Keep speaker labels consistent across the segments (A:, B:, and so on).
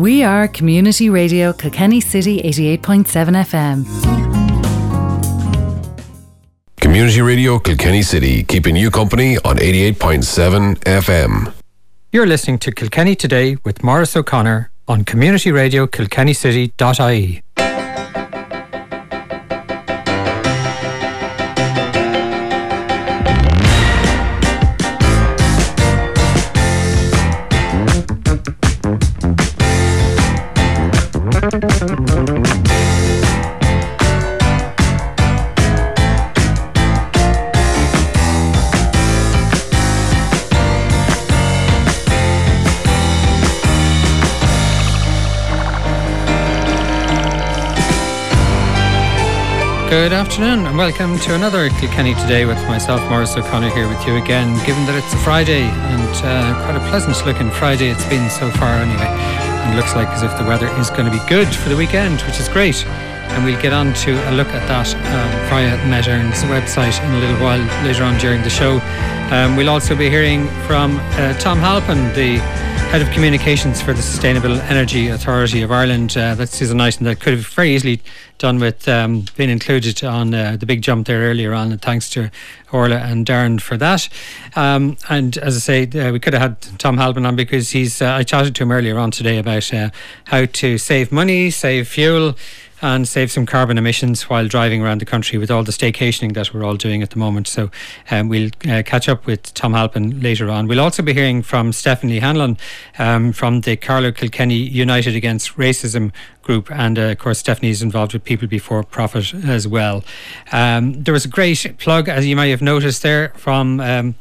A: We are Community Radio Kilkenny City 88.7 FM.
B: Community Radio Kilkenny City, keeping you company on 88.7 FM.
C: You're listening to Kilkenny Today with Maurice O'Connor on Community Radio Kilkennycity.ie. Good afternoon and welcome to another Kilkenny Today with myself, Maurice O'Connor, here with you again. Given that it's a Friday and uh, quite a pleasant looking Friday it's been so far anyway, and looks like as if the weather is going to be good for the weekend, which is great. And we'll get on to a look at that um, via Met Éireann's website in a little while later on during the show. Um, we'll also be hearing from uh, Tom Halpin, the Head of Communications for the Sustainable Energy Authority of Ireland. Uh, that is a nice and that could have very easily done with um, being included on uh, the big jump there earlier on. And thanks to Orla and Darren for that. Um, and as I say, uh, we could have had Tom Halpin on because he's. Uh, I chatted to him earlier on today about uh, how to save money, save fuel and save some carbon emissions while driving around the country with all the staycationing that we're all doing at the moment. So um, we'll uh, catch up with Tom Halpin later on. We'll also be hearing from Stephanie Hanlon um, from the Carlow Kilkenny United Against Racism group, and uh, of course Stephanie is involved with People Before Profit as well. Um, there was a great plug, as you may have noticed there, from um,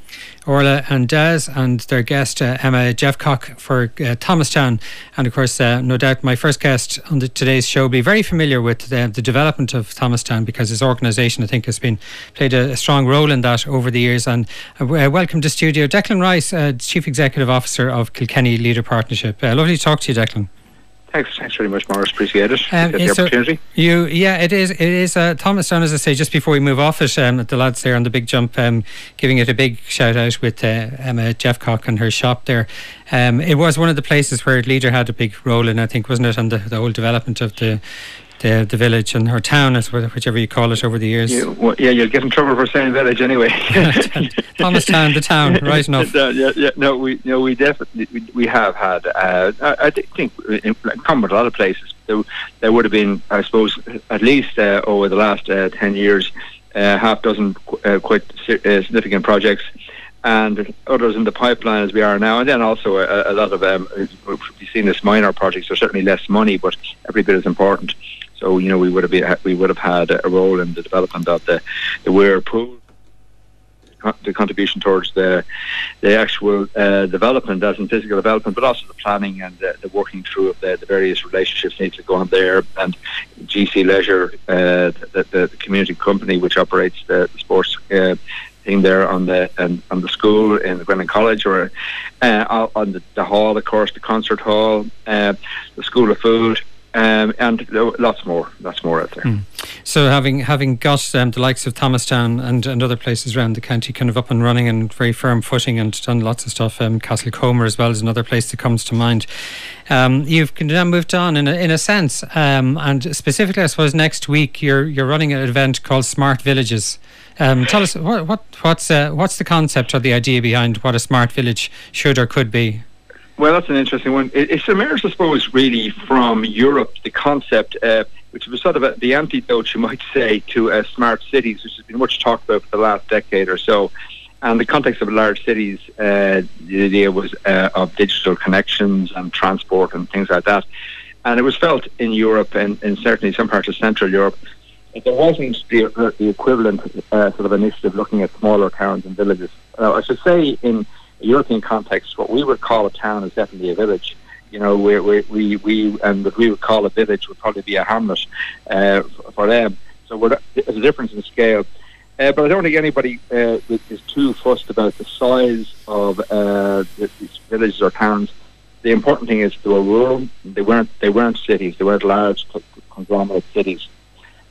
C: Orla and Des and their guest uh, Emma Jeffcock for uh, Thomastown, and of course, uh, no doubt, my first guest on the, today's show will be very familiar with the, the development of Thomastown because his organisation, I think, has been played a, a, strong role in that over the years. And uh, welcome to studio, Declan Rice, uh, Chief Executive Officer of Kilkenny Leader Partnership. lovely to talk to you, Declan.
D: Thanks, thanks very much, Maurice. Appreciate it. Um, the so opportunity.
C: You, yeah, it is. It is. Uh, Thomastown, as I say, just before we move off it, um, the lads there on the big jump, um, giving it a big shout out with uh, Emma Jeffcock and her shop there. Um, it was one of the places where Leader had a big role in. I think, wasn't it, on the, the whole development of the the the village and her town, as whichever you call it, over the years.
D: Yeah, well, yeah you'll get in trouble for saying village anyway.
C: Thomastown, the town, right enough.
D: Uh, yeah, yeah, no, we, no, we definitely we, we have had. Uh, I, I, think, in common with a lot of places, there, there would have been, I suppose, at least uh, over the last uh, ten years, uh, half dozen uh, quite significant projects and others in the pipeline as we are now, and then also a, a lot of um, we've seen as minor projects. are certainly less money, but every bit as important. So you know we would have been, we would have had a role in the development of the the Weir pool the contribution towards the the actual uh, development, as in physical development, but also the planning and the, the working through of the, the, various relationships need to go on there. And GC Leisure, uh, the, the, community company which operates the, the sports uh, there on the and on the school in Grennan College, or uh, on the, the, hall, of course, the concert hall, uh, the School of Food um, and lots more, lots more out there. Mm.
C: So having having got um, the likes of Thomastown and, and other places around the county kind of up and running and very firm footing and done lots of stuff, um, Castlecomer as well as another place that comes to mind. Um, you've now moved on in a, in a sense, um, and specifically, I suppose next week you're you're running an event called Smart Villages. Um, tell us what, what what's uh, what's the concept or the idea behind what a smart village should or could be.
D: Well, that's an interesting one. It, it emerged, I suppose, really from Europe, the concept, uh, which was sort of a, the antidote, you might say, to uh, smart cities, which has been much talked about for the last decade or so. And the context of large cities, uh, the idea was uh, of digital connections and transport and things like that. And it was felt in Europe and, and certainly some parts of Central Europe that there wasn't the, uh, the equivalent uh, sort of initiative looking at smaller towns and villages. I should say in European context, what we would call a town is definitely a village. You know, we we we, we and what we would call a village would probably be a hamlet uh, for them. So there's a difference in scale. Uh, but I don't think anybody uh, is too fussed about the size of uh, these villages or towns. The important thing is they were rural. They weren't. They weren't cities. They weren't large conglomerate cities.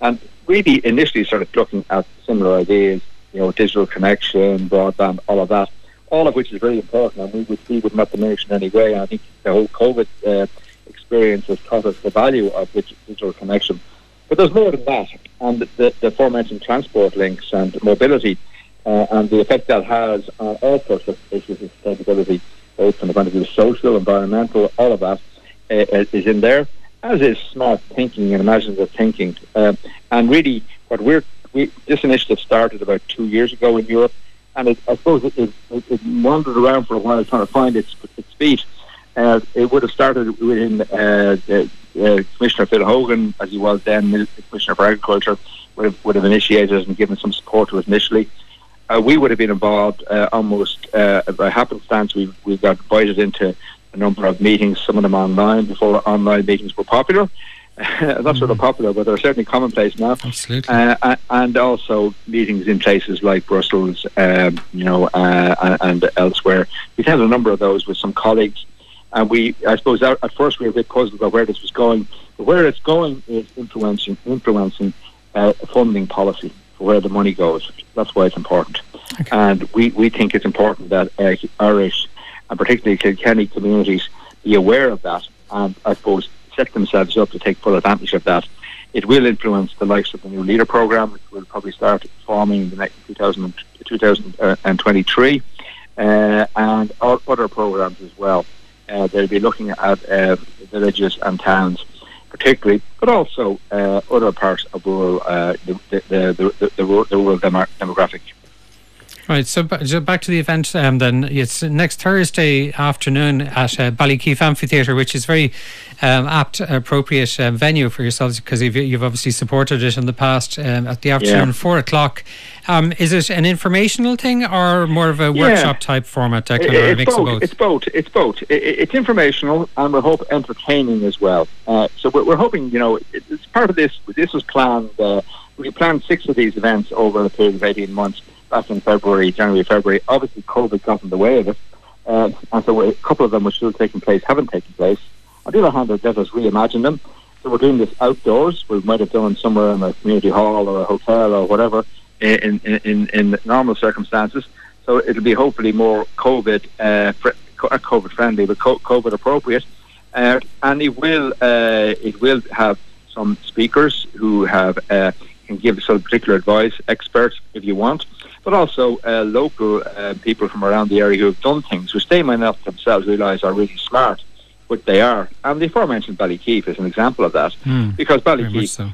D: And really, initially started looking at similar ideas. You know, digital connection, broadband, all of that all of which is very important, and we would we would not diminish in any way. I think the whole COVID uh, experience has taught us the value of digital connection. But there's more than that, and the, the aforementioned transport links and mobility uh, and the effect that has on all sorts of issues of sustainability, both from the point of view of social, environmental, all of that uh, is in there, as is smart thinking and imaginative thinking. Um, and really, what we're we, this initiative started about two years ago in Europe, and it, I suppose it, it, it, wandered around for a while trying to find its its feet. Uh, it would have started within uh, uh, Commissioner Phil Hogan, as he was then Commissioner for Agriculture, would have, would have initiated and given some support to it initially. Uh, we would have been involved uh, almost uh, by happenstance. We we got invited into a number of meetings, some of them online before online meetings were popular. not sort of popular, but they're certainly commonplace now.
C: Absolutely. Uh,
D: and also meetings in places like Brussels, um, you know, uh, and elsewhere. We've had a number of those with some colleagues. And we, I suppose, at, first we were a bit puzzled about where this was going. But where it's going is influencing, influencing uh, funding policy for where the money goes. That's why it's important. Okay. And we, we think it's important that uh, Irish and particularly Kilkenny communities be aware of that and I suppose set themselves up to take full advantage of that. It will influence the likes of the new leader program, which will probably start forming in the next 2000, 2023, uh, and other programs as well. Uh, they'll be looking at uh, villages and towns, particularly, but also uh, other parts of rural, uh, the, the, the, the rural demographic.
C: Right, so, back to the event um, then. It's next Thursday afternoon at uh, Ballykeefe Amphitheatre, which is very um, apt, appropriate um, venue for yourselves because you've, you've, obviously supported it in the past um, at the afternoon, yeah. four o'clock. Um, is it an informational thing or more of a yeah. workshop type format, Declan, a mix
D: both.
C: of both?
D: It's both. It's both. it's informational and we hope entertaining as well. Uh, so we're, we're, hoping, you know, it's part of this. This was planned. Uh, we planned six of these events over a period of 18 months back in February, January, February. Obviously, COVID got in the way of it, uh, and so a couple of them which still taking place haven't taken place. On the other hand, let us reimagine them. So we're doing this outdoors. We might have done somewhere in a community hall or a hotel or whatever in in, in, in normal circumstances. So it'll be hopefully more COVID uh, fr- uh, COVID friendly, but COVID appropriate. Uh, and it will uh, it will have some speakers who have uh, can give some particular advice, experts if you want but also uh, local uh, people from around the area who have done things which they might not themselves realise are really smart, but they are. And the aforementioned Ballykeefe is an example of that,
C: mm,
D: because Ballykeefe. So.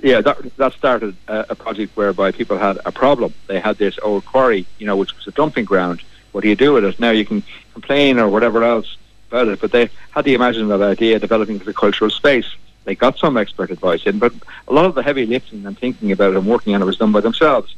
D: Yeah, that, that started uh, a project whereby people had a problem. They had this old quarry, you know, which was a dumping ground. What do you do with it? Now you can complain or whatever else about it, but they had the imaginative idea of developing the cultural space. They got some expert advice in, but a lot of the heavy lifting and thinking about it and working on it was done by themselves.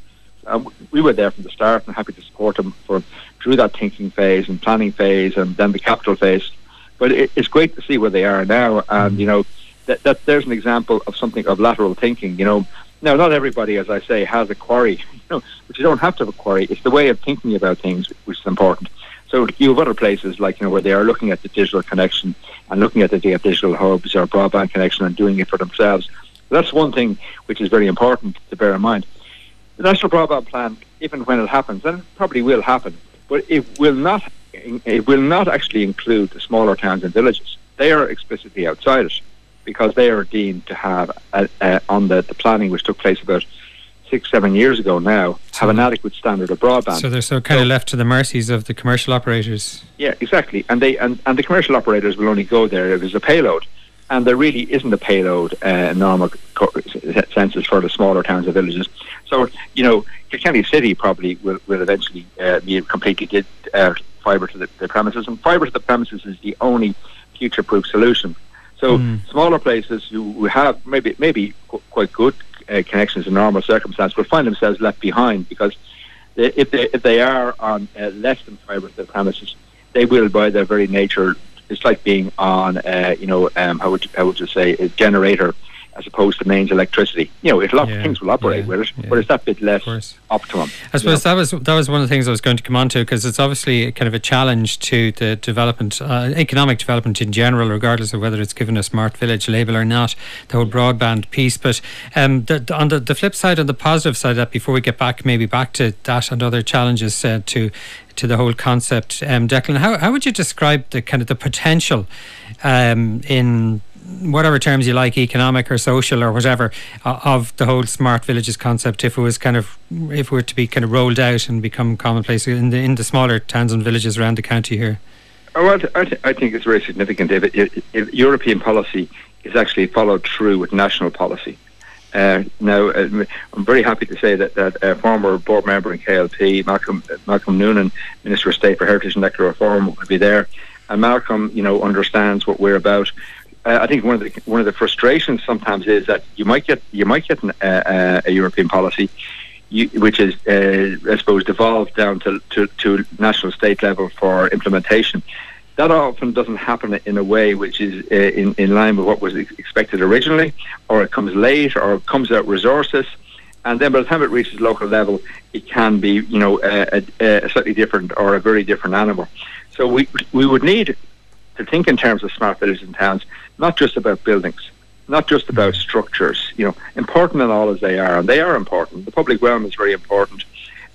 D: Um, we were there from the start and happy to support them for through that thinking phase and planning phase and then the capital phase. But it, it's great to see where they are now, and you know that, that there's an example of something of lateral thinking. You know, now not everybody, as I say, has a quarry. You know, but you don't have to have a quarry. It's the way of thinking about things which is important. So you have other places like you know where they are looking at the digital connection and looking at the digital hubs or broadband connection and doing it for themselves. That's one thing which is very important to bear in mind. The National Broadband Plan, even when it happens, and it probably will happen, but it will not it will not actually include the smaller towns and villages. They are explicitly outside it because they are deemed to have a, a, on the, the planning which took place about six, seven years ago now, have an adequate standard of broadband.
C: So they're so kind so, of left to the mercies of the commercial operators.
D: Yeah, exactly. And they and, and the commercial operators will only go there if there's a payload and there really isn't a payload uh, in normal co- senses for the smaller towns and villages. So, you know, Kilkenny City probably will, will eventually uh, be completely did, uh, fibre to the, the, premises, and fibre to the premises is the only future-proof solution. So, mm. smaller places who have maybe maybe qu- quite good uh, connections in normal circumstances will find themselves left behind because they, if they if they are on uh, less than fibre to the premises, they will, by their very nature, it's like being on, uh, you know, um, how would you, how would you say, a generator as opposed to mains electricity. You know, a lot of things will operate
C: yeah,
D: with it,
C: yeah.
D: but it's that bit less optimum.
C: I suppose that was that was one of the things I was going to come on to because it's obviously kind of a challenge to the development, uh, economic development in general, regardless of whether it's given a smart village label or not, the whole broadband piece. But um, the, on the, the flip side, on the positive side of that, before we get back maybe back to that and other challenges uh, to to the whole concept, um, Declan, how, how would you describe the kind of the potential um, in whatever terms you like, economic or social or whatever, uh, of the whole smart villages concept, if it was kind of, if it were to be kind of rolled out and become commonplace in the in the smaller towns and villages around the county here?
D: Oh, well, I, th- I think it's very significant if, if, European policy is actually followed through with national policy. Uh, now, uh, I'm very happy to say that, that uh, former board member in KLP, Malcolm Malcolm Noonan, Minister of State for Heritage and Electoral Reform, will be there. And Malcolm, you know, understands what we're about uh, I think one of the one of the frustrations sometimes is that you might get you might get an, uh, uh, a European policy, you, which is uh, I suppose devolved down to, to, to national state level for implementation. That often doesn't happen in a way which is uh, in in line with what was expected originally, or it comes late, or it comes out resources. And then by the time it reaches local level, it can be, you know, a, a, a slightly different or a very different animal. So we we would need to think in terms of smart villages and towns, not just about buildings, not just about structures. You know, important and all as they are, and they are important. The public realm is very important,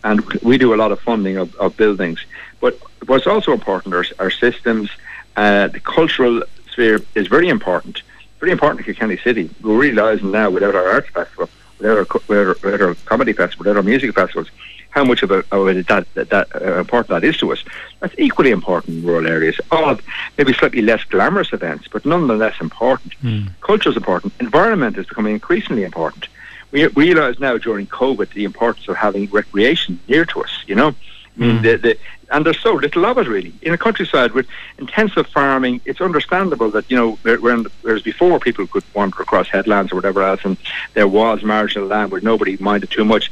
D: and we do a lot of funding of, of buildings. But what's also important are our systems. Uh, the cultural sphere is very important. Very important to Kilkenny City. We're realising now without our arts festival, without our, without our, without our comedy festival, without our music festivals, how much of a, of a that, that, uh, important that is to us. That's equally important in rural areas. All maybe slightly less glamorous events, but nonetheless important. Mm. Culture is important. Environment is becoming increasingly important. We realise now during COVID the importance of having recreation near to us. You know, I mean, mm. the, the, and there's so little of it really in the countryside with intensive farming. It's understandable that you know, whereas before people could wander across headlands or whatever else, and there was marginal land where nobody minded too much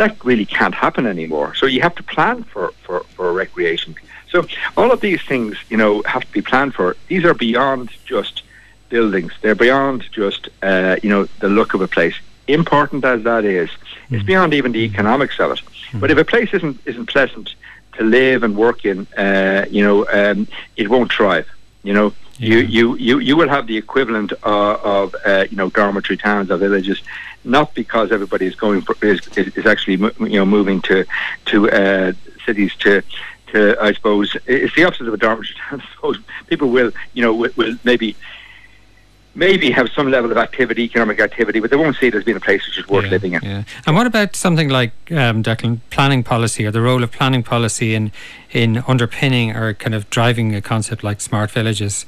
D: that really can't happen anymore. So you have to plan for, for, for recreation. So all of these things, you know, have to be planned for. These are beyond just buildings. They're beyond just, uh, you know, the look of a place. Important as that is, mm-hmm. it's beyond even the economics of it. Mm-hmm. But if a place isn't isn't pleasant to live and work in, uh, you know, um, it won't thrive. You know, yeah. you, you, you, you will have the equivalent uh, of, uh, you know, dormitory towns or villages not because everybody is going for, is, is actually you know moving to to uh, cities to to I suppose it's the opposite of a dormitory town. I suppose people will you know will, will, maybe maybe have some level of activity, economic activity, but they won't see it as being a place which is worth
C: yeah,
D: living in.
C: Yeah. And what about something like um, Declan, planning policy or the role of planning policy in in underpinning or kind of driving a concept like smart villages?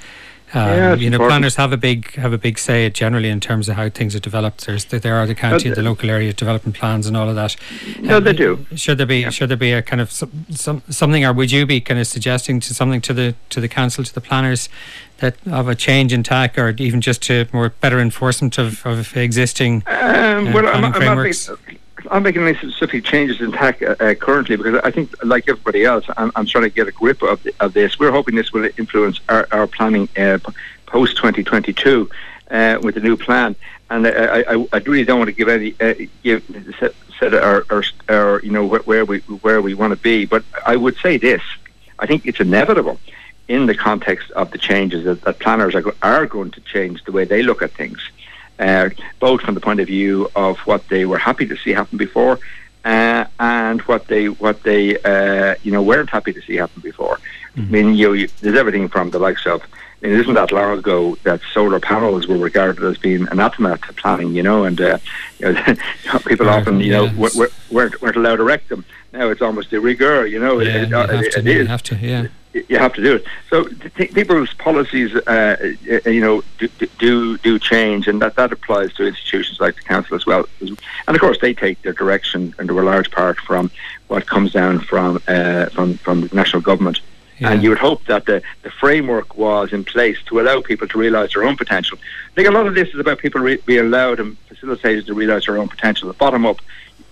C: Um, yeah, you know, important. planners have a big have a big say generally in terms of how things are developed. There's there are the county, no, the local area development plans, and all of that.
D: No, um, they do.
C: Should there be yeah. should there be a kind of some, some, something, or would you be kind of suggesting to something to the to the council to the planners that of a change in tack, or even just to more better enforcement of, of existing um, uh, well, I'm, frameworks? I'm
D: I'm making any specific changes in tack uh, uh, currently because I think, like everybody else, I'm, I'm trying to get a grip of, the, of this. We're hoping this will influence our, our planning uh, post 2022 uh, with the new plan. And I, I, I, really don't want to give any uh, give set, set our, our, our, you know where we where we want to be. But I would say this: I think it's inevitable in the context of the changes that, that planners are, are going to change the way they look at things uh, both from the point of view of what they were happy to see happen before uh, and what they what they uh, you know weren't happy to see happen before. Mm-hmm. I mean, you, you, there's everything from the likes of. I mean, it isn't that long ago that solar panels were regarded as being anathema to planning, you know, and uh, you know, people often, you know, w- weren't weren't allowed to erect them. Now it's almost de rigueur, you know.
C: Yeah, it, it, it, it is. You have to, yeah
D: you have to do it. So th- people's policies, uh, uh, you know, do, do do change, and that, that applies to institutions like the council as well. And of course, they take their direction, and to a large part from what comes down from uh, from from national government. Yeah. And you would hope that the, the framework was in place to allow people to realise their own potential. I think a lot of this is about people re- being allowed and facilitated to realise their own potential. The bottom up,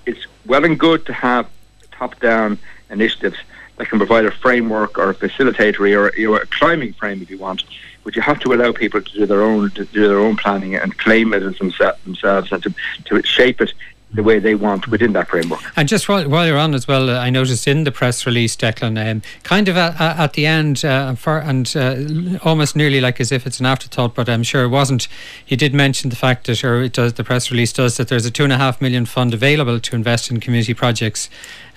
D: it's well and good to have top down initiatives that can provide a framework or a facilitatory or you know, a climbing frame if you want. but you have to allow people to do their own to do their own planning and claim it as themselves and to, to shape it the way they want within that framework.
C: And just while, while you're on as well, uh, I noticed in the press release, Declan, um, kind of at, at the end, uh, for, and uh, almost nearly like as if it's an afterthought, but I'm sure it wasn't. You did mention the fact that, or it does, the press release does, that there's a two and a half million fund available to invest in community projects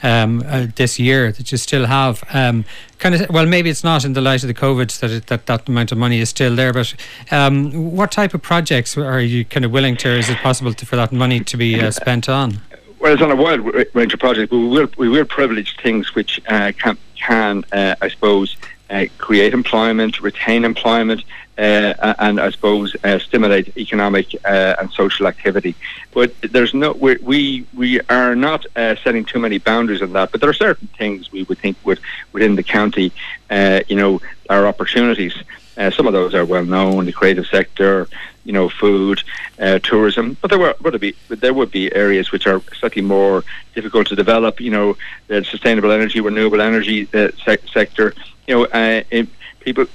C: um, uh, this year that you still have. Um, kind of well, maybe it's not in the light of the COVID that it, that that amount of money is still there. But um, what type of projects are you kind of willing to? Is it possible to, for that money to be uh, spent on?
D: Well, it's on a wide range of projects, we will we will privilege things which uh, can can uh, I suppose uh, create employment, retain employment, uh, and I suppose uh, stimulate economic uh, and social activity. But there's no we we are not uh, setting too many boundaries on that. But there are certain things we would think would within the county, uh, you know, are opportunities. Some of those are well known, the creative sector, you know, food, tourism. But there were would be there would be areas which are slightly more difficult to develop. You know, the sustainable energy, renewable energy se- sector. You know, people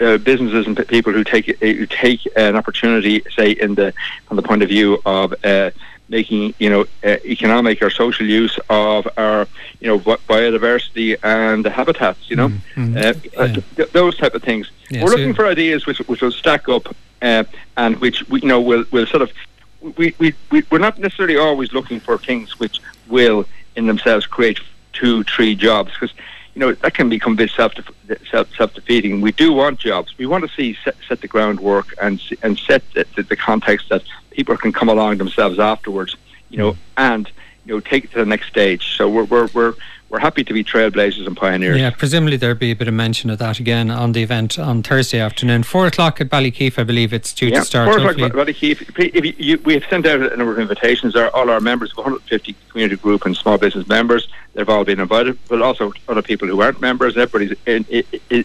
D: uh, businesses and people who take who take an opportunity, say, in the from the point of view of uh, making you know uh, economic or social use of our you know biodiversity and the habitats. You know, mm-hmm. Uh, yeah. th- those type of things. Yeah, We're so looking for ideas which which will stack up uh, and which we, you know will will sort of we, we, we we're not necessarily always looking for things which will in themselves create two, three jobs because you know that can become a bit self self defeating. We do want jobs. We want to see set, set the groundwork and and set the, the, the, context that people can come along themselves afterwards. You know, mm. and you know take it to the next stage. So we're we're we're we're happy to be trailblazers and pioneers.
C: Yeah, presumably there'll be a bit of mention of that again on the event on Thursday afternoon, four o'clock at Ballykeefe. I believe it's due
D: yeah,
C: to start.
D: Four o'clock at Ballykeefe. If you, you, we have sent out a number of invitations. Our, all our members, 150 community group and small business members, they've all been invited, but also other people who aren't members. Everybody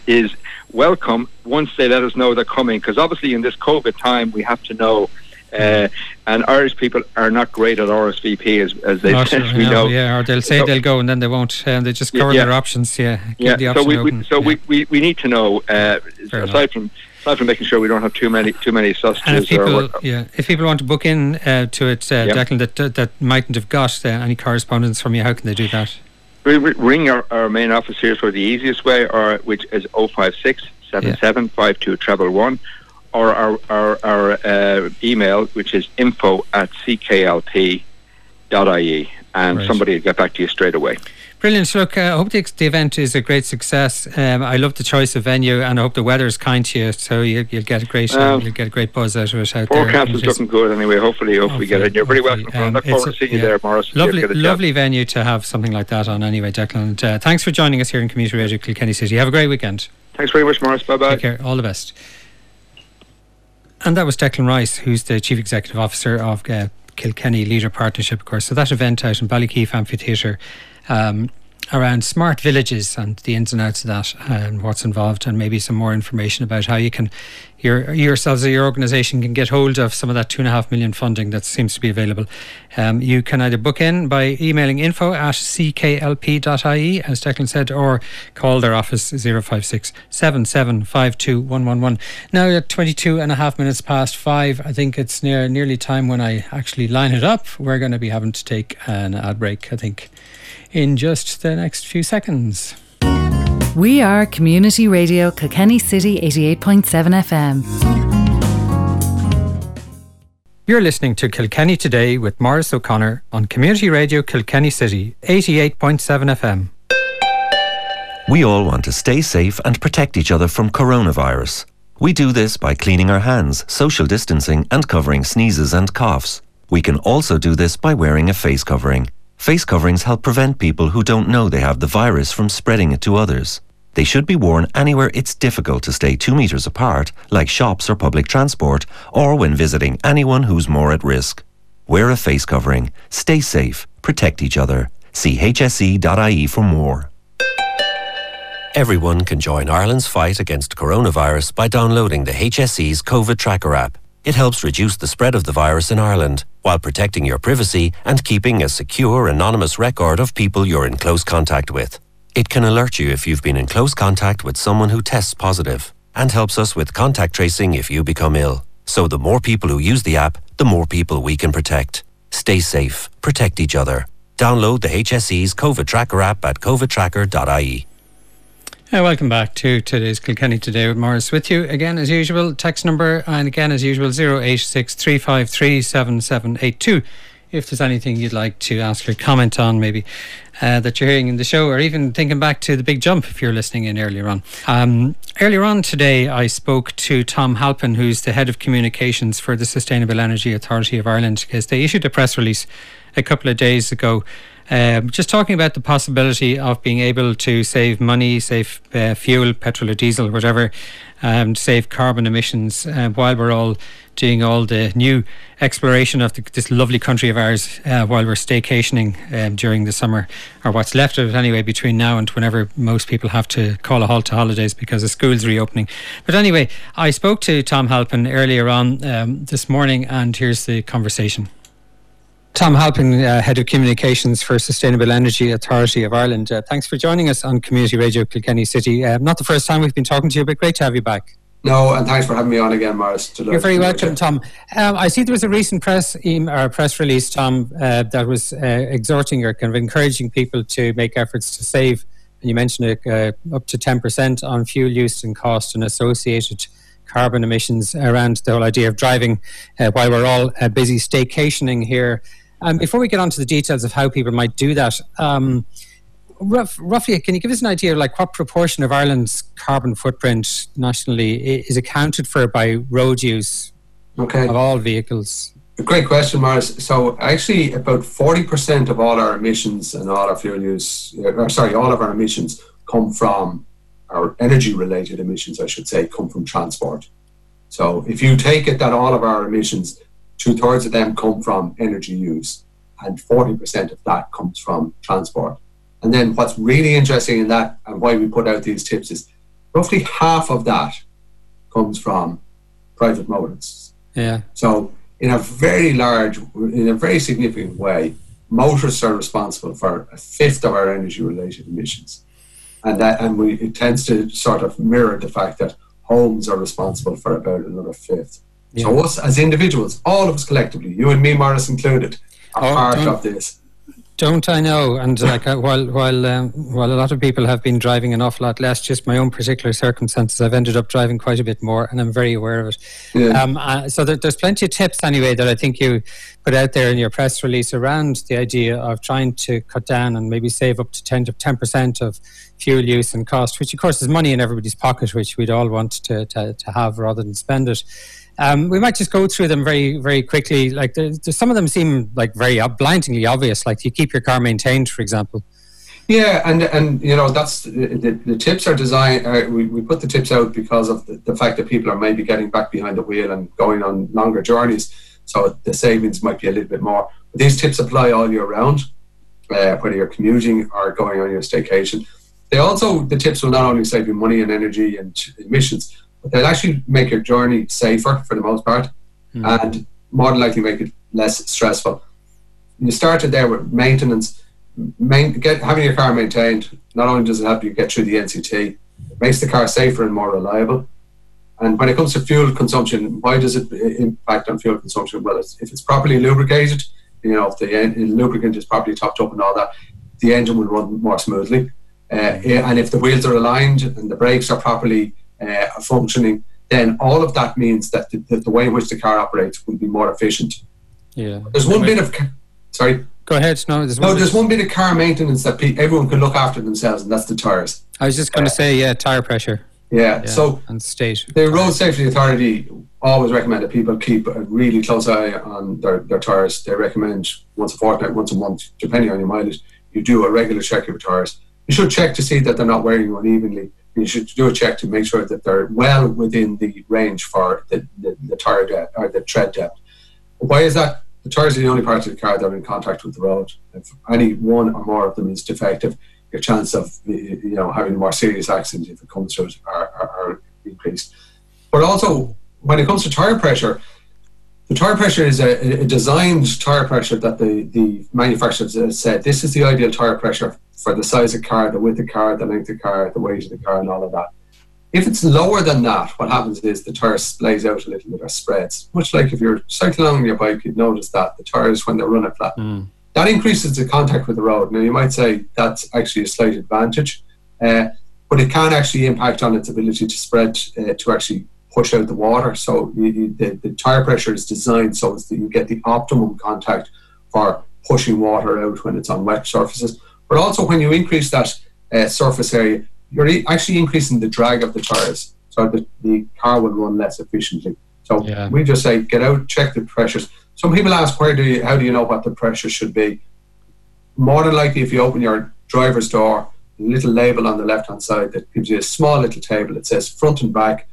D: is welcome once they let us know they're coming, because obviously in this COVID time we have to know uh, and Irish people are not great at RSVP as, as they
C: not, we know, know. Yeah, or they'll say so, they'll go and then they won't. And um, they just cover yeah, their options. Yeah,
D: yeah. so we, we, so yeah. we, we, we need to know. Uh, aside enough. from aside from making sure we don't have too many too many sausages.
C: And if people, yeah, if people want to book in uh, to it, uh, Declan, that that mightn't have got uh, any correspondence from you, how can they do that?
D: We ring our, our main office here for the easiest way, or which is 056 77 52 treble one or our, our, our uh, email, which is info at cklp.ie, and right. somebody will get back to you straight away.
C: Brilliant. Look, uh, I hope the, the, event is a great success. Um, I love the choice of venue, and I hope the weather is kind to you, so you, will get a great um, you'll get a great buzz out of it out
D: forecast is looking good anyway. Hopefully, hopefully, we get it. You're very welcome. Um, look forward to seeing yeah. you there, Maurice.
C: Lovely, lovely venue to have something like that on. Anyway, Declan, uh, thanks for joining us here in Community Radio Kilkenny City. Have a great weekend.
D: Thanks very much, Maurice. Bye bye.
C: Take care. All the best. And that was Declan Rice, who's the Chief Executive Officer of uh, Kilkenny Leader Partnership, of course. So that event out in Ballykeefe Amphitheatre um, around smart villages and the ins and outs of that and what's involved and maybe some more information about how you can your yourselves or your organisation can get hold of some of that two and a half million funding that seems to be available. Um, you can either book in by emailing info at cklp.ie as Declan said or call their office 056 7752 Now at 22 and a half minutes past five I think it's near nearly time when I actually line it up. We're going to be having to take an ad break I think in just the next few seconds.
A: We are Community Radio Kilkenny City 88.7 FM.
C: You're listening to Kilkenny Today with Maurice O'Connor on Community Radio Kilkenny City 88.7 FM.
E: We all want to stay safe and protect each other from coronavirus. We do this by cleaning our hands, social distancing, and covering sneezes and coughs. We can also do this by wearing a face covering. Face coverings help prevent people who don't know they have the virus from spreading it to others. They should be worn anywhere it's difficult to stay two metres apart, like shops or public transport, or when visiting anyone who's more at risk. Wear a face covering, stay safe, protect each other. See hse.ie for more. Everyone can join Ireland's fight against coronavirus by downloading the HSE's COVID Tracker app. It helps reduce the spread of the virus in Ireland while protecting your privacy and keeping a secure, anonymous record of people you're in close contact with. It can alert you if you've been in close contact with someone who tests and helps us with contact tracing if you become ill. So the more people who use the app, the more people we can protect. Stay safe, protect each other. Download the HSE's COVID Tracker app at covidtracker.ie.
C: Uh, welcome back to today's Kilkenny Today with Maurice with you again as usual. Text number and again as usual 0863537782 if there's anything you'd like to ask or comment on, maybe uh, that you're hearing in the show, or even thinking back to the big jump if you're listening in earlier on. Um, earlier on today, I spoke to Tom Halpin, who's the head of communications for the Sustainable Energy Authority of Ireland, because they issued a press release a couple of days ago. Um, just talking about the possibility of being able to save money, save uh, fuel, petrol or diesel, whatever, um, save carbon emissions uh, while we're all doing all the new exploration of the, this lovely country of ours uh, while we're staycationing um, during the summer, or what's left of it anyway, between now and whenever most people have to call a halt to holidays because the school's reopening. But anyway, I spoke to Tom Halpin earlier on um, this morning, and here's the conversation. Tom Halpin, uh, Head of Communications for Sustainable Energy Authority of Ireland. Uh, thanks for joining us on Community Radio Kilkenny City. Uh, not the first time we've been talking to you, but great to have you back.
F: No, and thanks for having me on again, Maurice.
C: You're very welcome, Tom. Um, I see there was a recent press or press release, Tom, uh, that was uh, exhorting or kind of encouraging people to make efforts to save. And you mentioned it, uh, up to 10% on fuel use and cost and associated carbon emissions around the whole idea of driving while we're all busy staycationing here. Um, before we get on to the details of how people might do that, um, rough, roughly, can you give us an idea of like what proportion of Ireland's carbon footprint nationally is accounted for by road use okay. of all vehicles?
F: Great question, Maurice. So, actually, about 40% of all our emissions and all our fuel use, uh, or sorry, all of our emissions come from our energy related emissions, I should say, come from transport. So, if you take it that all of our emissions two thirds of them come from energy use, and 40% of that comes from transport. And then what's really interesting in that and why we put out these tips is roughly half of that comes from private motorists.
C: Yeah.
F: So in a very large, in a very significant way, motorists are responsible for a fifth of our energy related emissions. And that and we it tends to sort of mirror the fact that homes are responsible for about another fifth. Yeah. So us as individuals, all of us collectively, you and me, Maurice included, are oh, part of this.
C: Don't I know? And like uh, while while um, while a lot of people have been driving an awful lot less, just my own particular circumstances, I've ended up driving quite a bit more, and I'm very aware of it. Yeah. Um, uh, so there, there's plenty of tips anyway that I think you put out there in your press release around the idea of trying to cut down and maybe save up to 10 to 10 percent of fuel use and cost, which of course is money in everybody's pocket, which we'd all want to to, to have rather than spend it. Um, we might just go through them very, very quickly. Like the, the, some of them seem like very blindingly obvious. Like you keep your car maintained, for example.
F: Yeah, and and you know that's the, the tips are designed. Uh, we, we put the tips out because of the, the fact that people are maybe getting back behind the wheel and going on longer journeys, so the savings might be a little bit more. But these tips apply all year round, uh, whether you're commuting or going on your staycation. They also the tips will not only save you money and energy and emissions, they'll actually make your journey safer for the most part mm. and more than likely make it less stressful. You started there with maintenance. Main, get, having your car maintained not only does it help you get through the NCT, it makes the car safer and more reliable. And when it comes to fuel consumption, why does it impact on fuel consumption? Well, it's, if it's properly lubricated, you know, if the, the lubricant is properly topped up and all that, the engine will run more smoothly. Uh, and if the wheels are aligned and the brakes are properly uh, functioning, then all of that means that the, the, the, way in which the car operates will be more efficient.
C: Yeah.
F: There's one bit of sorry.
C: Go ahead. No, there's
F: no. There's one bit of car maintenance that pe- everyone can look after themselves, and that's the tires.
C: I was just going to uh, say, yeah, tire pressure.
F: Yeah. yeah. So
C: and state.
F: The Road Safety Authority always recommend that people keep a really close eye on their, their tires. They recommend once a fortnight, once a month, depending on your mileage, you do a regular check of your tires. You should check to see that they're not wearing unevenly you should do a check to make sure that they're well within the range for the, the, the tire depth or the tread depth. Why is that? The tires are the only part of the car that are in contact with the road. If any one or more of them is defective, your chance of you know having a more serious accident if it comes to it are, are, are increased. But also, when it comes to tire pressure, the tire pressure is a, a, designed tire pressure that the, the manufacturers have said this is the ideal tire pressure for the size of car, the width of car, the length of car, the weight of the car, and all of that. If it's lower than that, what happens is the tire splays out a little bit or spreads. Much like if you're cycling along your bike, you'd notice that the tires, when they're running flat, mm. that increases the contact with the road. Now, you might say that's actually a slight advantage, uh, but it can actually impact on its ability to spread uh, to actually push out the water. So you, you, the, the tire pressure is designed so that you get the optimum contact for pushing water out when it's on wet surfaces. But also, when you increase that uh, surface area, you're actually increasing the drag of the tires, so that the car will run less efficiently. So yeah. we just say get out, check the pressures. Some people ask, where do you, how do you know what the pressure should be? More than likely, if you open your driver's door, a little label on the left hand side that gives you a small little table that says front and back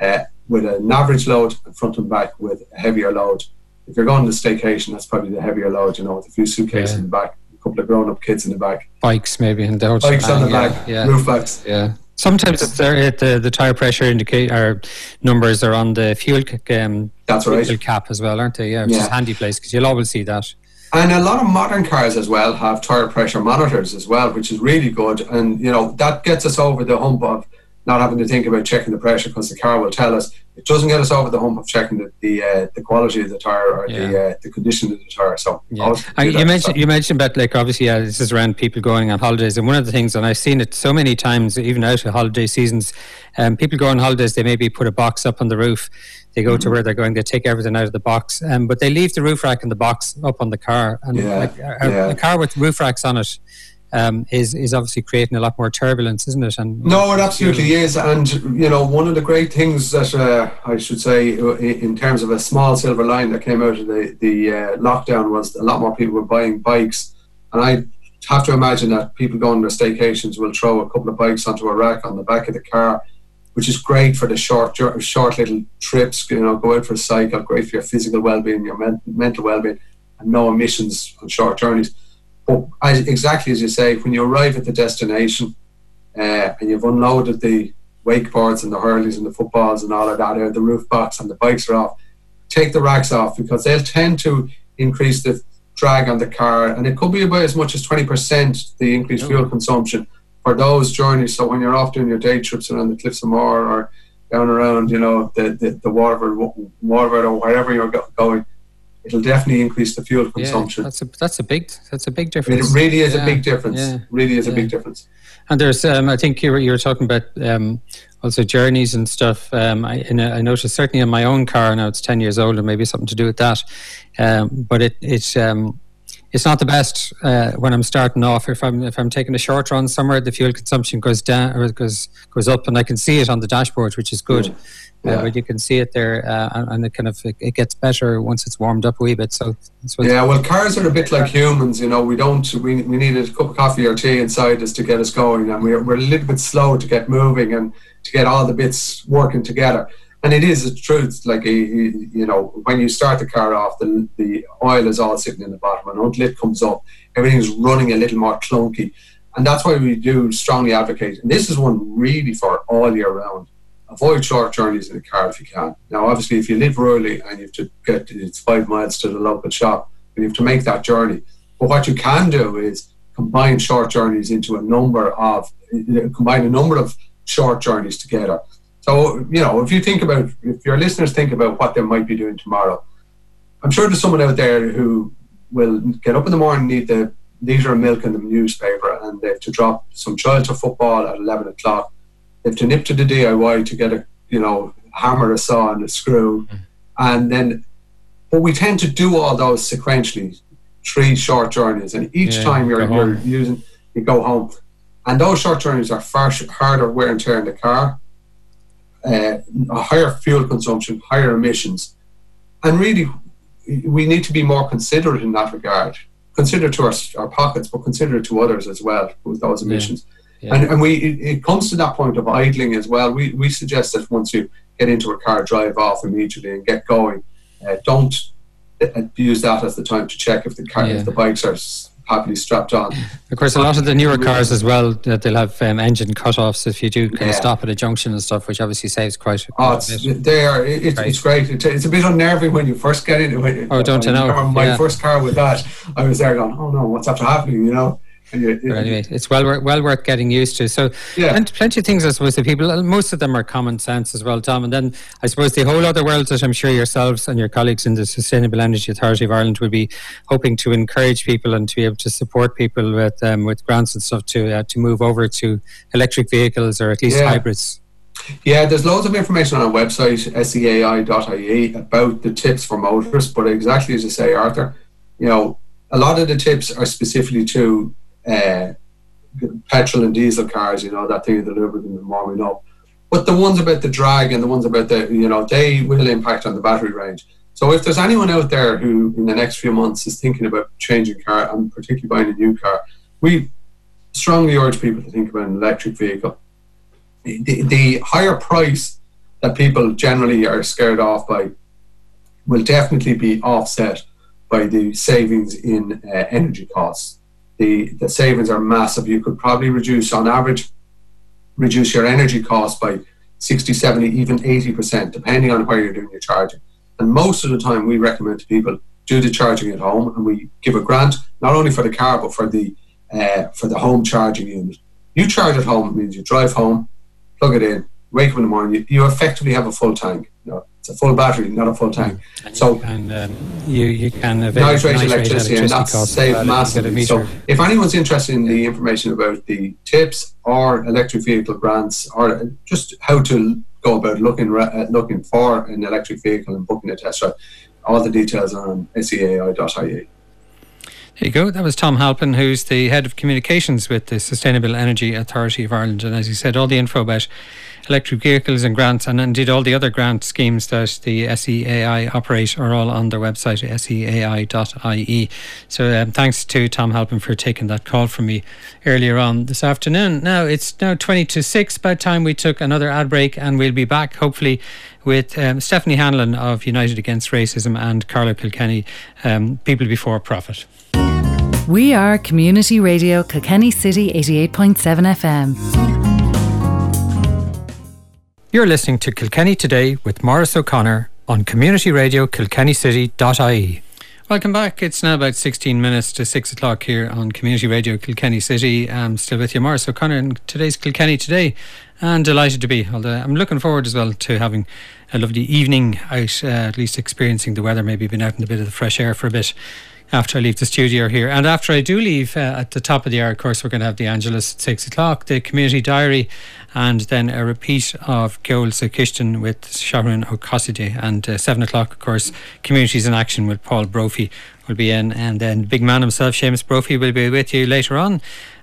F: uh, with an average load and front and back with a heavier load. If you're going to staycation, that's probably the heavier load, you know, with a few suitcases yeah. in the back couple of grown up kids in the back.
C: Bikes maybe in the
F: Bikes on the yeah, back, yeah. roof backs.
C: Yeah. Sometimes it's there, the the tire pressure indicator numbers are on the fuel um,
F: That's right. fuel
C: cap as well, aren't they? Yeah, which yeah. is handy place because you'll always see that.
F: And a lot of modern cars as well have tire pressure monitors as well, which is really good. And you know that gets us over the hump of not having to think about checking the pressure because the car will tell us. It doesn't get us over the hump of checking the the, uh, the quality of the tire or yeah. the uh, the condition of the tire. So
C: yeah. you mentioned you mentioned about like obviously yeah, this is around people going on holidays, and one of the things, and I've seen it so many times, even out of holiday seasons, um, people go on holidays, they maybe put a box up on the roof. They go mm-hmm. to where they're going. They take everything out of the box, um, but they leave the roof rack and the box up on the car. And
F: yeah.
C: like, a, a car with roof racks on it, um, is is obviously creating a lot more turbulence, isn't it? And
F: no, it absolutely is. And you know, one of the great things that uh, I should say, in terms of a small silver line that came out of the the uh, lockdown, was a lot more people were buying bikes, and I have to imagine that people going to staycations will throw a couple of bikes onto a rack on the back of the car. Which is great for the short, short little trips. You know, go out for a cycle. Great for your physical well-being, your men- mental well-being, and no emissions on short journeys but as, exactly as you say, when you arrive at the destination uh, and you've unloaded the wakeboards and the hurleys and the footballs and all of that out the roof box and the bikes are off, take the racks off because they'll tend to increase the drag on the car and it could be about as much as 20% the increased fuel consumption for those journeys. So when you're off doing your day trips around the Cliffs of Moher or down around, you know, the, the, the Waterford, Waterford or wherever you're going, it'll definitely increase the fuel consumption.
C: Yeah, that's a that's a big that's a big difference.
F: It really is yeah, a big difference. Yeah, really is a big difference.
C: And there's, um, I think you were, you were talking about um, also journeys and stuff. Um, I, I noticed certainly in my own car now it's ten years old and maybe something to do with that. Um, but it it's um, it's not the best uh, when I'm starting off. If I'm if I'm taking a short run somewhere, the fuel consumption goes down or goes goes up, and I can see it on the dashboard, which is good. Yeah. Uh, but you can see it there, uh, and it kind of it gets better once it's warmed up a wee bit. So
F: yeah, well, cars are a bit like humans. You know, we don't we, we need a cup of coffee or tea inside us to get us going, and we're we're a little bit slow to get moving and to get all the bits working together and it is a truth. Like eh, you know, when you start the car off, the the oil is all sitting in the bottom, and it comes up, everything's running a little more clunky, and that's why we do strongly advocate. And this is one really for all year round. Avoid short journeys in the car if you can. Now, obviously, if you live rurally and you have to get it's five miles to the local shop, and you have to make that journey. But what you can do is combine short journeys into a number of combine a number of short journeys together so, you know, if you think about, if your listeners think about what they might be doing tomorrow, I'm sure there's someone out there who will get up in the morning, need the litre of milk in the newspaper, and they have to drop some child to football at 11 o'clock. They have to nip to the DIY to get a, you know, hammer, a saw, and a screw. Mm. And then, but we tend to do all those sequentially, three short journeys, and each yeah, time you're, you're using, you go home. And those short journeys are far harder wear and tear in the car uh, a higher fuel consumption, higher emissions, and really we need to be more considerate in that regard. Consider to our, our pockets, but consider to others as well with those emissions. Yeah. Yeah. And, and we it, it, comes to that point of idling as well. We, we suggest that once you get into a car, drive off immediately and get going. Uh, don't uh, use that as the time to check if the car, yeah. if the bikes are happily strapped on.
C: Of course, a lot of the newer cars as well, that they'll have um, engine cut-offs if you do kind yeah. of stop at a junction and stuff, which obviously saves quite.
F: Oh, it's, they are. It, great. It's great. It, it's a bit unnerving when you first get into it.
C: Oh, don't you know?
F: My yeah. first car with that, I was there going, "Oh no, what's after happening?" You know.
C: Anyway, it's well well worth getting used to. So, yeah. and plenty of things, I suppose, that people, most of them are common sense as well, Tom. And then I suppose the whole other world that I'm sure yourselves and your colleagues in the Sustainable Energy Authority of Ireland will be hoping to encourage people and to be able to support people with um, with grants and stuff to uh, to move over to electric vehicles or at least hybrids.
F: Yeah, there's loads of information on our website, seai.ie, about the tips for motorists. But exactly as you say, Arthur, you know, a lot of the tips are specifically to uh, petrol and diesel cars, you know, that thing delivered in the warming up. But the ones about the drag and the ones about the, you know, they will impact on the battery range. So if there's anyone out there who in the next few months is thinking about changing car and particularly buying a new car, we strongly urge people to think about an electric vehicle the, the higher price that people generally are scared off by will definitely be offset by the savings in uh, energy costs. The, the savings are massive. You could probably reduce, on average, reduce your energy costs by 60, 70, even 80%, depending on where you're doing your charging. And most of the time, we recommend to people do the charging at home, and we give a grant not only for the car but for the uh, for the home charging unit. You charge at home means you drive home, plug it in, wake up in the morning, you, you effectively have a full tank. It's a full battery, not a full tank.
C: And
F: so
C: you can, um, you, you can
F: night rate, nitrate electricity, and that's saved massively. So if anyone's interested in the information about the tips or electric vehicle grants or just how to go about looking uh, looking for an electric vehicle and booking a test drive, all the details are on seai.ie.
C: There you go. That was Tom Halpin, who's the head of communications with the Sustainable Energy Authority of Ireland. And as he said, all the info about electric vehicles and grants, and indeed all the other grant schemes that the SEAI operate, are all on their website, seai.ie. So um, thanks to Tom Halpin for taking that call from me earlier on this afternoon. Now it's now 20 to 6 by time we took another ad break, and we'll be back hopefully with um, Stephanie Hanlon of United Against Racism and Carlow Kilkenny, um, People Before Profit.
A: We are Community Radio Kilkenny City 88.7 FM.
C: You're listening to Kilkenny Today with Maurice O'Connor on Community Radio KilkennyCity.ie. Welcome back. It's now about 16 minutes to 6 o'clock here on Community Radio Kilkenny City. I'm still with you, Maurice O'Connor, and today's Kilkenny Today. And delighted to be, although I'm looking forward as well to having a lovely evening out, uh, at least experiencing the weather, maybe being out in a bit of the fresh air for a bit after I leave the studio here. And after I do leave uh, at the top of the hour, of course, we're going to have the Angelus at six o'clock, the community diary, and then a repeat of Geol Kishton with Sharon O'Cosside. And uh, seven o'clock, of course, Communities in Action with Paul Brophy will be in. And then big man himself, Seamus Brophy, will be with you later on.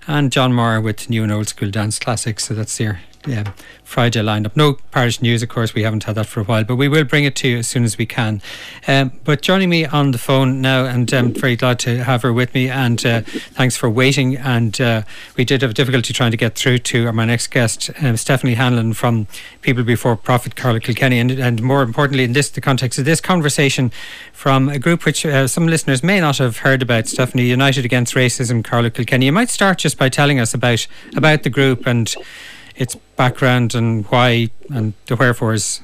C: And John Moore with new and old school dance classics. So that's your yeah, Friday lineup. No parish news, of course, we haven't had that for a while, but we will bring it to you as soon as we can. Um, but joining me on the phone now, and I'm very glad to have her with me, and uh, thanks for waiting. And uh, we did have difficulty trying to get through to my next guest, um, Stephanie Hanlon from People Before Profit, Carlow Kilkenny, and, and more importantly, in this the context of this conversation, from a group which uh, some listeners may not have heard about, Stephanie, United Against Racism, Carlow Kilkenny. You might start just by telling us about about the group and its background and why and the wherefores.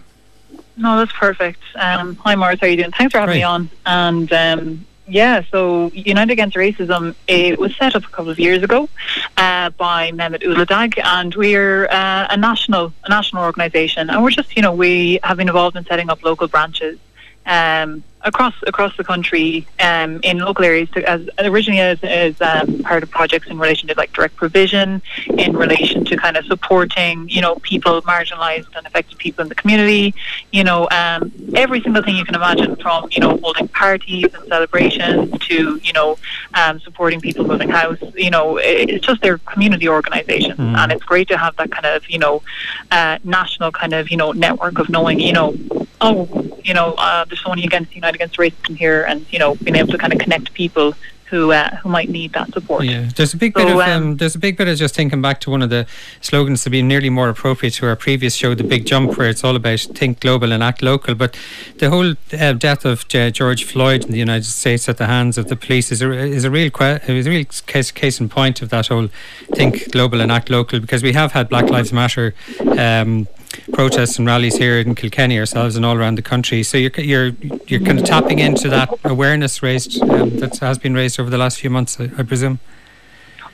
G: No, that's perfect. Um, hi, Maurice. How are you doing? Thanks for having me on. And um, yeah, so United Against Racism it was set up a couple of years ago uh, by Memet Uludag, and we're uh, a national a national organisation, and we're just you know we have been involved in setting up local branches um, across across the country um, in local areas to, as originally as, as um, part of projects in relation to like direct provision in relation to kind of supporting you know people marginalized and affected people in the community you know um, every single thing you can imagine from you know holding parties and celebrations to you know um, supporting people moving house you know it, it's just their community organization mm. and it's great to have that kind of you know uh, national kind of you know network of knowing you know oh you know uh, there's someone against United against racism here, and you know, being able to kind of connect people who uh, who might need that support.
C: Yeah, there's a big so, bit of um, um, there's a big bit of just thinking back to one of the slogans to be nearly more appropriate to our previous show, the Big Jump, where it's all about think global and act local. But the whole uh, death of uh, George Floyd in the United States at the hands of the police is a is a real que- is a real case case in point of that whole think global and act local because we have had Black Lives Matter. Um, protests and rallies here in Kilkenny ourselves and all around the country. So you're you're you're kind of tapping into that awareness raised um, that has been raised over the last few months, I, I presume.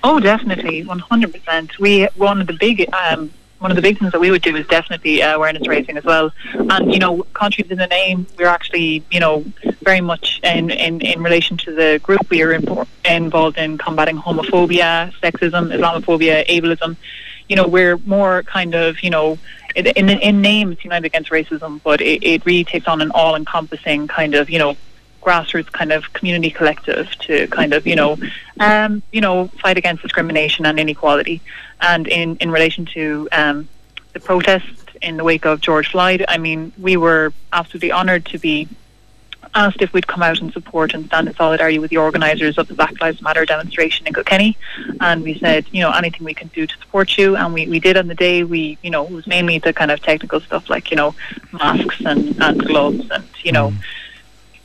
G: Oh, definitely, one hundred percent. We one of the big um, one of the big things that we would do is definitely uh, awareness raising as well. And you know, countries in the name, we're actually you know very much in in, in relation to the group we are in, involved in combating homophobia, sexism, Islamophobia, ableism. You know, we're more kind of you know in in name it's United Against Racism, but it, it really takes on an all encompassing kind of you know grassroots kind of community collective to kind of you know um, you know fight against discrimination and inequality. And in in relation to um, the protest in the wake of George Floyd, I mean, we were absolutely honoured to be asked if we'd come out and support and stand in solidarity with the organisers of the Black Lives Matter demonstration in Kilkenny. And we said, you know, anything we can do to support you. And we, we did on the day. We, you know, it was mainly the kind of technical stuff like, you know, masks and, and gloves and, you know, mm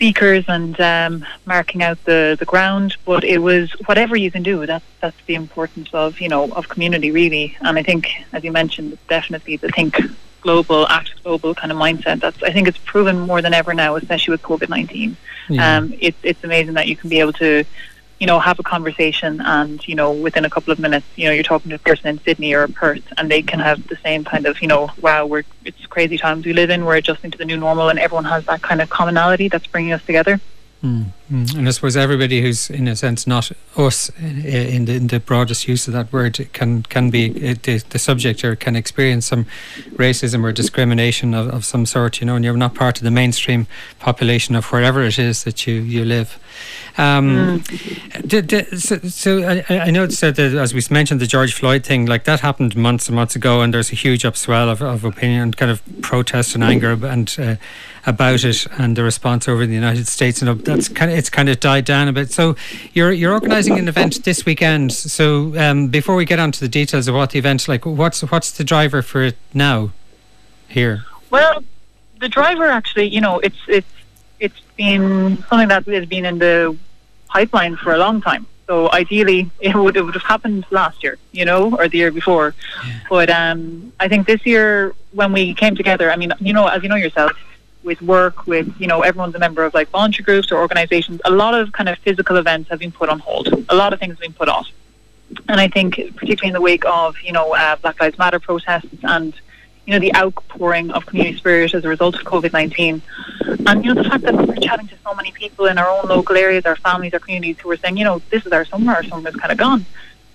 G: speakers and um, marking out the, the ground. But it was whatever you can do. That's that's the importance of you know of community really. And I think, as you mentioned, definitely the think global, act global kind of mindset. That's I think it's proven more than ever now, especially with COVID nineteen. Yeah. Um, it's it's amazing that you can be able to you know, have a conversation and, you know, within a couple of minutes, you know, you're talking to a person in Sydney or Perth and they can have the same kind of, you know, wow, we're, it's crazy times we live in, we're adjusting to the new normal and everyone has that kind of commonality that's bringing us together.
C: Mm, mm. And I suppose everybody who's, in a sense, not us in the, in the broadest use of that word can can be the, the subject or can experience some racism or discrimination of, of some sort, you know, and you're not part of the mainstream population of wherever it is that you, you live. Um, mm. did, did, so, so I, I noticed that as we mentioned the George Floyd thing, like that happened months and months ago, and there's a huge upswell of, of opinion, kind of protest and anger, and uh, about it, and the response over in the United States, and that's kind of it's kind of died down a bit. So you're you're organising an event this weekend. So um, before we get on to the details of what the event's like, what's what's the driver for it now? Here.
G: Well, the driver actually, you know, it's it's it's been something that has been in the pipeline for a long time. So ideally, it would it would have happened last year, you know, or the year before. Yeah. But um, I think this year, when we came together, I mean, you know, as you know yourself, with work, with you know, everyone's a member of like volunteer groups or organisations. A lot of kind of physical events have been put on hold. A lot of things have been put off. And I think, particularly in the wake of you know uh, Black Lives Matter protests and you know, the outpouring of community spirit as a result of COVID 19. And, you know, the fact that we're chatting to so many people in our own local areas, our families, our communities who are saying, you know, this is our summer, our summer is kind of gone.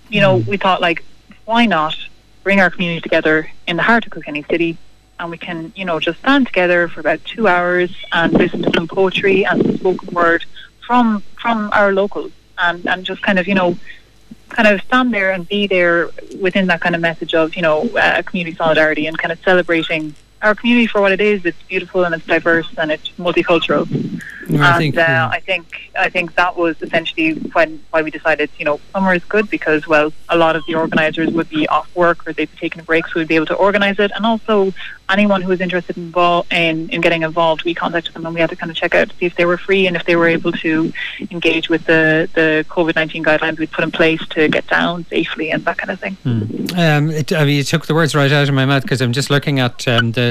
G: You know, we thought, like, why not bring our community together in the heart of Kilkenny City and we can, you know, just stand together for about two hours and listen to some poetry and spoken word from from our locals and, and just kind of, you know, kind of stand there and be there within that kind of message of you know uh, community solidarity and kind of celebrating our community for what it is. It's beautiful and it's diverse and it's multicultural. and I think, uh, I think I think that was essentially when why we decided you know summer is good because well a lot of the organisers would be off work or they'd be taking a break so we'd be able to organise it and also anyone who was interested in, in, in getting involved, we contacted them and we had to kind of check out to see if they were free and if they were able to engage with the, the COVID 19 guidelines we'd put in place to get down safely and that kind of thing.
C: Mm. Um, it, I mean, you took the words right out of my mouth because I'm just looking at um, the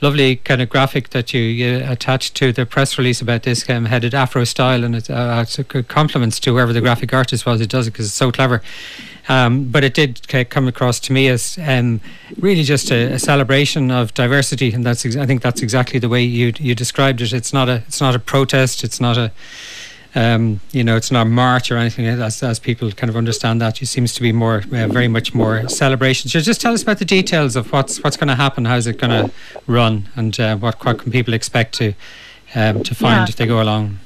C: lovely kind of graphic that you, you attached to the press release about this um, headed Afro style and it, uh, it's compliments to whoever the graphic artist was who does it because it's so clever. Um, but it did come across to me as um, really just a, a, celebration of diversity, and that's ex- I think that's exactly the way you you described it. It's not a it's not a protest. It's not a um, you know, it's not a march or anything as, as people kind of understand that. It seems to be more, uh, very much more celebration. So just tell us about the details of what's what's going to happen, how's it going to run, and uh, what, what can people expect to um, to find yeah. if they go along.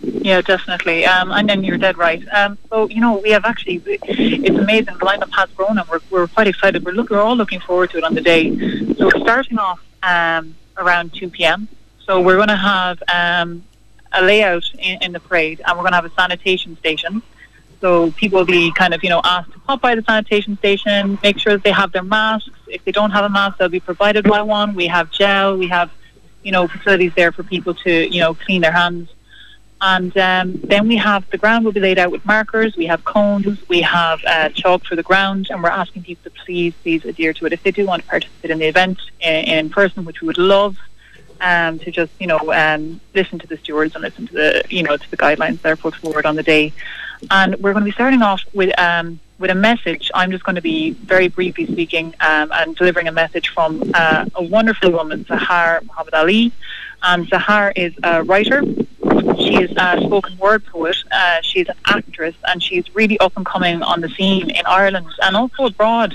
G: Yeah, definitely. Um, and then you're dead right. Um, so you know, we have actually, it's amazing. The lineup has grown, and we're, we're quite excited. We're look, we're all looking forward to it on the day. So we're starting off um, around two p.m. So we're going to have um, a layout in, in the parade, and we're going to have a sanitation station. So people will be kind of, you know, asked to pop by the sanitation station, make sure that they have their masks. If they don't have a mask, they'll be provided by one. We have gel. We have, you know, facilities there for people to, you know, clean their hands and um, then we have the ground will be laid out with markers. We have cones. We have uh, chalk for the ground, and we're asking people to please, please adhere to it if they do want to participate in the event in, in person, which we would love. Um, to just you know um, listen to the stewards and listen to the you know to the guidelines that are put forward on the day, and we're going to be starting off with um, with a message. I'm just going to be very briefly speaking um, and delivering a message from uh, a wonderful woman, Sahar Muhammad Ali. And Sahar is a writer. She is a spoken word poet. Uh, she's an actress, and she's really up and coming on the scene in Ireland and also abroad.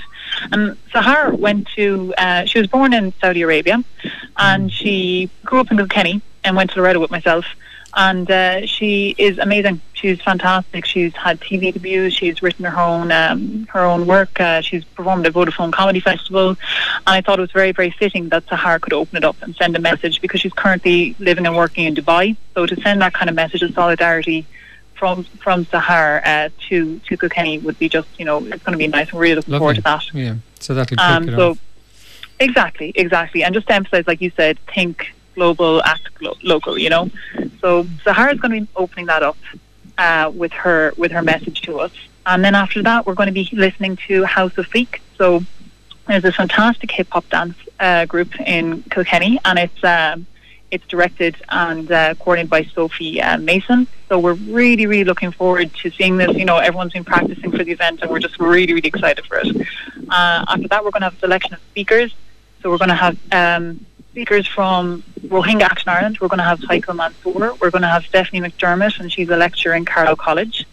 G: And Sahar went to. Uh, she was born in Saudi Arabia, and she grew up in Kilkenny and went to Loreto with myself and uh, she is amazing. She's fantastic. She's had TV debuts. She's written her own um, her own work. Uh, she's performed at Vodafone Comedy Festival, and I thought it was very very fitting that Sahar could open it up and send a message because she's currently living and working in Dubai. So to send that kind of message of solidarity from from Sahar uh, to to Kilkenny would be just you know it's going to be nice. I'm really looking
C: Lovely.
G: forward to that.
C: Yeah, so that'll kick
G: Um,
C: it
G: so
C: off.
G: exactly, exactly, and just to emphasise, like you said, think global, act local. You know, so Sahar is going to be opening that up uh, with her with her message to us, and then after that, we're going to be listening to House of Fleek. So there's a fantastic hip hop dance uh, group in Kilkenny, and it's um, it's directed and uh, coordinated by Sophie uh, Mason. So we're really, really looking forward to seeing this. You know, everyone's been practicing for the event, and we're just really, really excited for it. Uh, after that, we're going to have a selection of speakers. So we're going to have um, speakers from Rohingya Action Ireland. We're going to have Michael Mansour. We're going to have Stephanie McDermott, and she's a lecturer in Carlow College.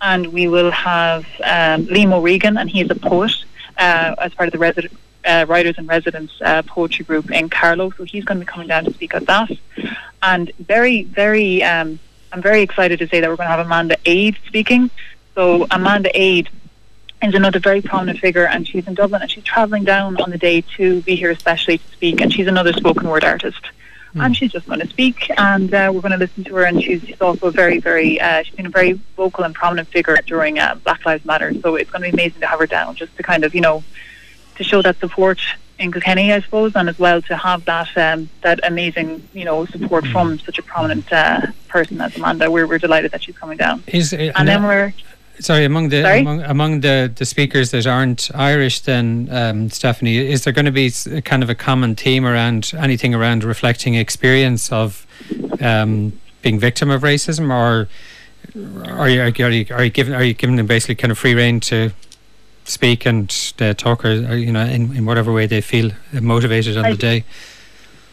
G: And we will have um, Liam O'Regan, and he is a poet uh, as part of the resident, uh, Writers and Residents uh, Poetry Group in Carlow. So he's going to be coming down to speak at that. And very, very, um, I'm very excited to say that we're going to have Amanda Aid speaking. So Amanda Aid is another very prominent figure, and she's in Dublin, and she's travelling down on the day to be here especially to speak, and she's another spoken word artist. And she's just going to speak, and uh, we're going to listen to her. And she's, she's also a very, very, uh, she's been a very vocal and prominent figure during uh, Black Lives Matter. So it's going to be amazing to have her down, just to kind of, you know, to show that support in Kilkenny, I suppose, and as well to have that um, that amazing, you know, support from such a prominent uh, person as Amanda. We're, we're delighted that she's coming down.
C: Is, uh,
G: And then we're
C: Sorry, among the
G: Sorry?
C: among, among the, the speakers that aren't Irish, then um, Stephanie, is there going to be kind of a common theme around anything around reflecting experience of um, being victim of racism, or are you, are you are you giving are you giving them basically kind of free reign to speak and uh, talk, or, or you know, in, in whatever way they feel motivated on
G: I-
C: the day?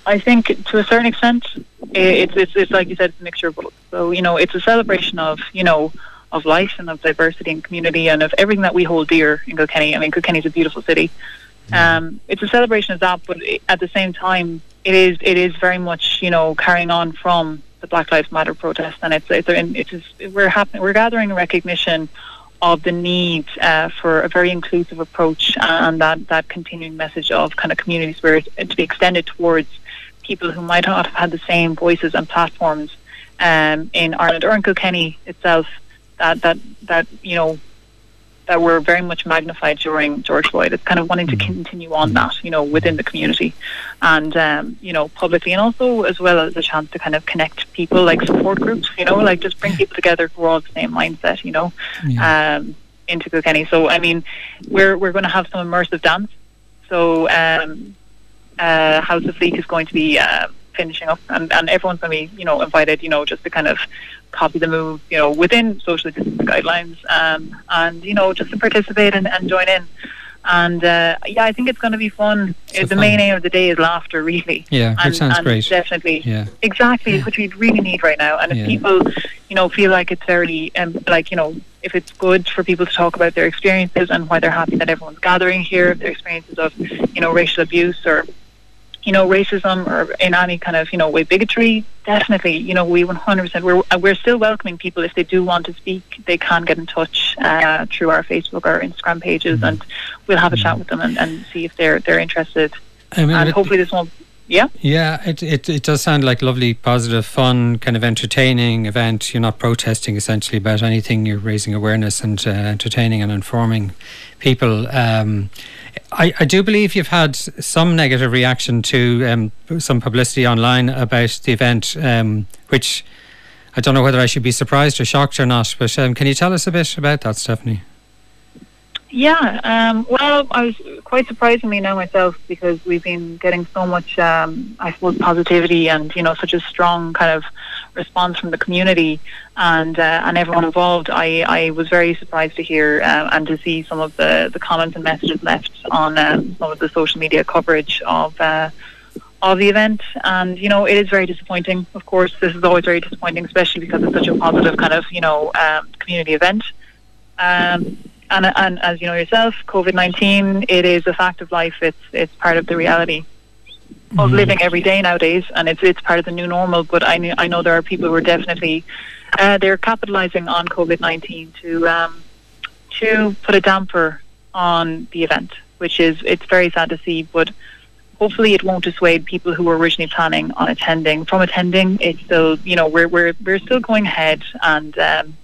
G: I think to a certain extent, it's, it's it's like you said, it's a mixture of both. So you know, it's a celebration of you know of life and of diversity and community and of everything that we hold dear in Kilkenny. I mean, Kilkenny is a beautiful city. Um, it's a celebration of that, but at the same time, it is it is very much you know carrying on from the Black Lives Matter protest, and it's it's it's, it's we're happening we're gathering recognition of the need uh, for a very inclusive approach and that, that continuing message of kind of community spirit to be extended towards people who might not have had the same voices and platforms um, in Ireland or in Kilkenny itself. That, that, that you know that were very much magnified during George Floyd. It's kind of wanting to continue on that, you know, within the community and, um, you know, publicly and also as well as a chance to kind of connect people like support groups, you know, like just bring people together who are all the same mindset, you know, um, into Kilkenny. So, I mean, we're, we're going to have some immersive dance. So, um, uh, House of Fleek is going to be uh, finishing up, and, and everyone's going to be, you know, invited, you know, just to kind of copy the move, you know, within social distance guidelines, um, and you know, just to participate and, and join in. And uh, yeah, I think it's going to be fun.
C: So
G: the
C: fun.
G: main aim of the day is laughter, really.
C: Yeah, which
G: and,
C: sounds
G: and
C: great.
G: Definitely,
C: Yeah.
G: exactly, which we really need right now. And if
C: Yeah.
G: people, you know, feel like it's very, um, like you know, if it's good for people to talk about their experiences and why they're happy that everyone's gathering here, their experiences of, you know, racial abuse or, you know, racism or in any kind of, you know, way bigotry, definitely, you know, we 100%, we're, we're still welcoming people if they do want to speak, they can get in touch uh, through our Facebook or Instagram pages
C: Mm-hmm.
G: and we'll have a chat with them and, and see if they're, they're interested.
C: I mean,
G: and hopefully this won't, yeah?
C: Yeah, it, it it does sound like lovely, positive, fun, kind of entertaining event. You're not protesting essentially about anything. You're raising awareness and uh, entertaining and informing people. Um, I, I do believe you've had some negative reaction to um, some publicity online about the event, um, which I don't know whether I should be surprised or shocked or not. But um, can you tell us a bit about that, Stephanie?
G: Yeah, um, well, I was quite surprisingly now myself because we've been getting so much, um, I suppose, positivity and you know such a strong kind of response from the community and uh, and everyone involved, I, I was very surprised to hear uh, and to see some of the, the comments and messages left on um, some of the social media coverage of uh, of the event. And you know, it is very disappointing. Of course, this is always very disappointing, especially because it's such a positive kind of you know um, community event. Um, and, and as you know yourself, COVID nineteen, it is a fact of life. It's it's part of the reality of mm-hmm. living every day nowadays, and it's it's part of the new normal. But I know, I know there are people who are definitely uh, they're capitalising on COVID nineteen to um, to put a damper on the event, which is it's very sad to see. But hopefully, it won't dissuade people who were originally planning on attending from attending. It's still you know we're we're we're still going ahead and. Um,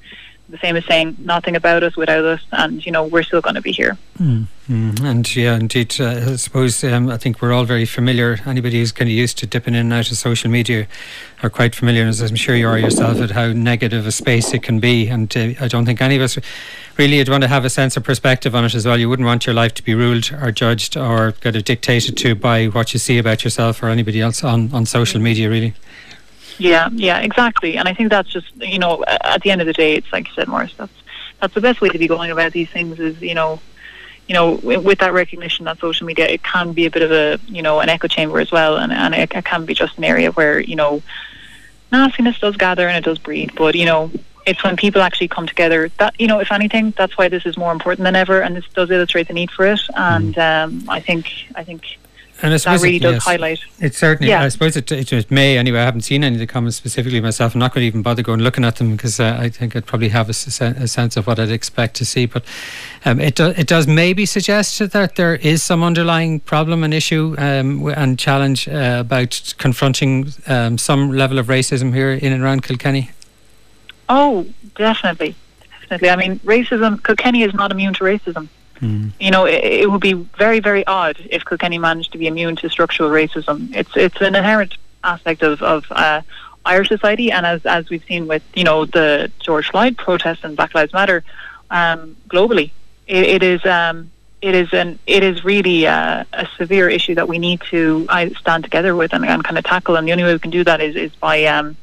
G: the same as saying nothing about us without us, and you know we're still going to be here.
C: Mm. Mm. And yeah, indeed, uh, I suppose um, I think we're all very familiar. Anybody who's kind of used to dipping in and out of social media are quite familiar, as I'm sure you are yourself, at how negative a space it can be. And uh, I don't think any of us really would want to have a sense of perspective on it as well. You wouldn't want your life to be ruled or judged or kind of dictated to by what you see about yourself or anybody else on, on social media, really.
G: Yeah, yeah, exactly. And I think that's just you know at the end of the day, it's like you said, Maurice. That's that's the best way to be going about these things. Is you know, you know, with that recognition that social media, it can be a bit of a you know an echo chamber as well, and and it, can be just an area where you know nastiness does gather and it does breed. But you know, it's when people actually come together that you know if anything that's why this is more important than ever and this does illustrate the need for it and mm. um, i think i think and I suppose that really it, does yes, highlight.
C: It certainly. Yeah. I suppose it, it, it, may anyway. I haven't seen any of the comments specifically myself. I'm not going to even bother going looking at them because uh, I think I'd probably have a, a, sense of what I'd expect to see. But um, it do, it does maybe suggest that there is some underlying problem and issue um, and challenge uh, about confronting um, some level of racism here in and around Kilkenny.
G: Oh, definitely, definitely. I mean, racism. Kilkenny is not immune to racism. Mm. You know, it, it, would be very, very odd if Kilkenny managed to be immune to structural racism. It's it's an inherent aspect of of uh, Irish society, and as as we've seen with you know the George Floyd protests and Black Lives Matter um, globally, it, it is. Um, it is an it is really uh, a severe issue that we need to uh, stand together with and, and, kind of tackle. And the only way we can do that is is by um,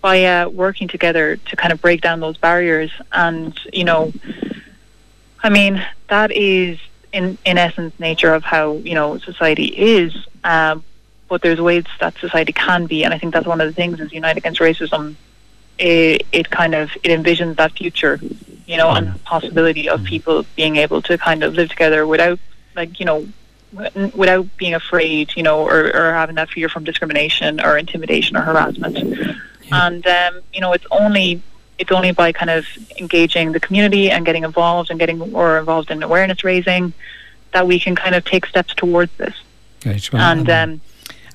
G: by uh, working together to kind of break down those barriers. And you know, I mean, that is in in essence nature of how you know society is. Um, but there's ways that society can be, and I think that's one of the things is Unite Against Racism. It, it kind of it envisions that future, you know, and possibility of people being able to kind of live together without, like, you know, without being afraid, you know, or, or having that fear from discrimination or intimidation or harassment. Yeah. And um, you know, it's only it's only by kind of engaging the community and getting involved and getting more involved in awareness raising that we can kind of take steps towards this. And um,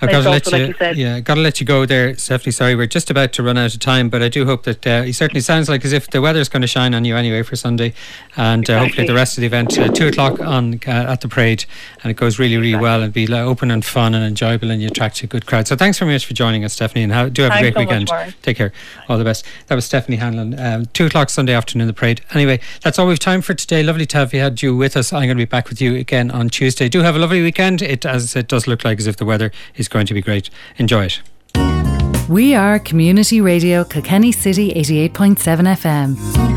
C: I've got to let you, like you yeah, got to let you go there, Stephanie. Sorry, we're just about to run out of time, but I do hope that uh, it certainly sounds like as if the weather's going to shine on you anyway for Sunday, and exactly. uh, hopefully the rest of the event uh, two o'clock on uh, at the parade, and it goes really, really exactly. well and be open and fun and enjoyable, and you attract a good crowd. So thanks very much for joining us, Stephanie, and have, do have
G: thanks
C: a great so weekend.
G: Much,
C: Take care. All the best. That was Stephanie Hanlon. Um, two o'clock Sunday afternoon, the parade. Anyway, that's all we've time for today. Lovely to have you had you with us. I'm going to be back with you again on Tuesday. Do have a lovely weekend. It as it does look like as if the weather is going to be great. Enjoy it.
A: We are Community Radio Kilkenny City 88.7 FM.